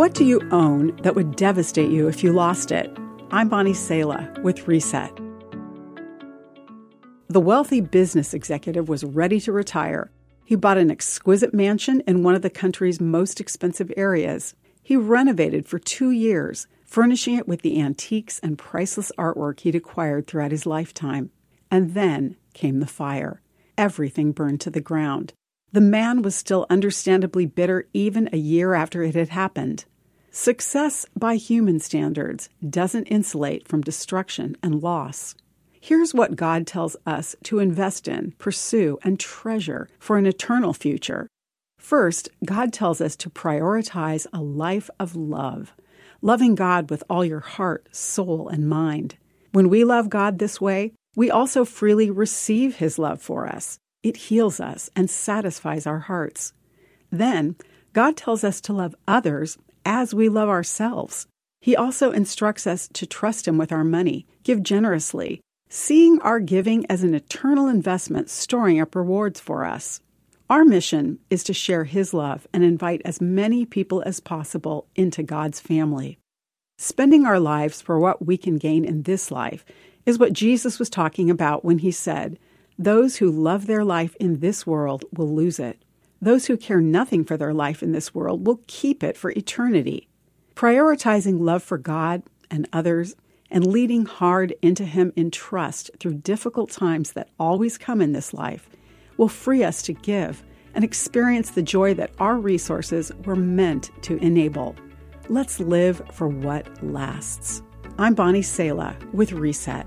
What do you own that would devastate you if you lost it? I'm Bonnie Sala with Reset. The wealthy business executive was ready to retire. He bought an exquisite mansion in one of the country's most expensive areas. He renovated for two years, furnishing it with the antiques and priceless artwork he'd acquired throughout his lifetime. And then came the fire. Everything burned to the ground. The man was still understandably bitter even a year after it had happened. Success by human standards doesn't insulate from destruction and loss. Here's what God tells us to invest in, pursue, and treasure for an eternal future. First, God tells us to prioritize a life of love, loving God with all your heart, soul, and mind. When we love God this way, we also freely receive His love for us. It heals us and satisfies our hearts. Then, God tells us to love others as we love ourselves. He also instructs us to trust Him with our money, give generously, seeing our giving as an eternal investment storing up rewards for us. Our mission is to share His love and invite as many people as possible into God's family. Spending our lives for what we can gain in this life is what Jesus was talking about when He said, those who love their life in this world will lose it. Those who care nothing for their life in this world will keep it for eternity. Prioritizing love for God and others and leading hard into Him in trust through difficult times that always come in this life will free us to give and experience the joy that our resources were meant to enable. Let's live for what lasts. I'm Bonnie Sala with Reset.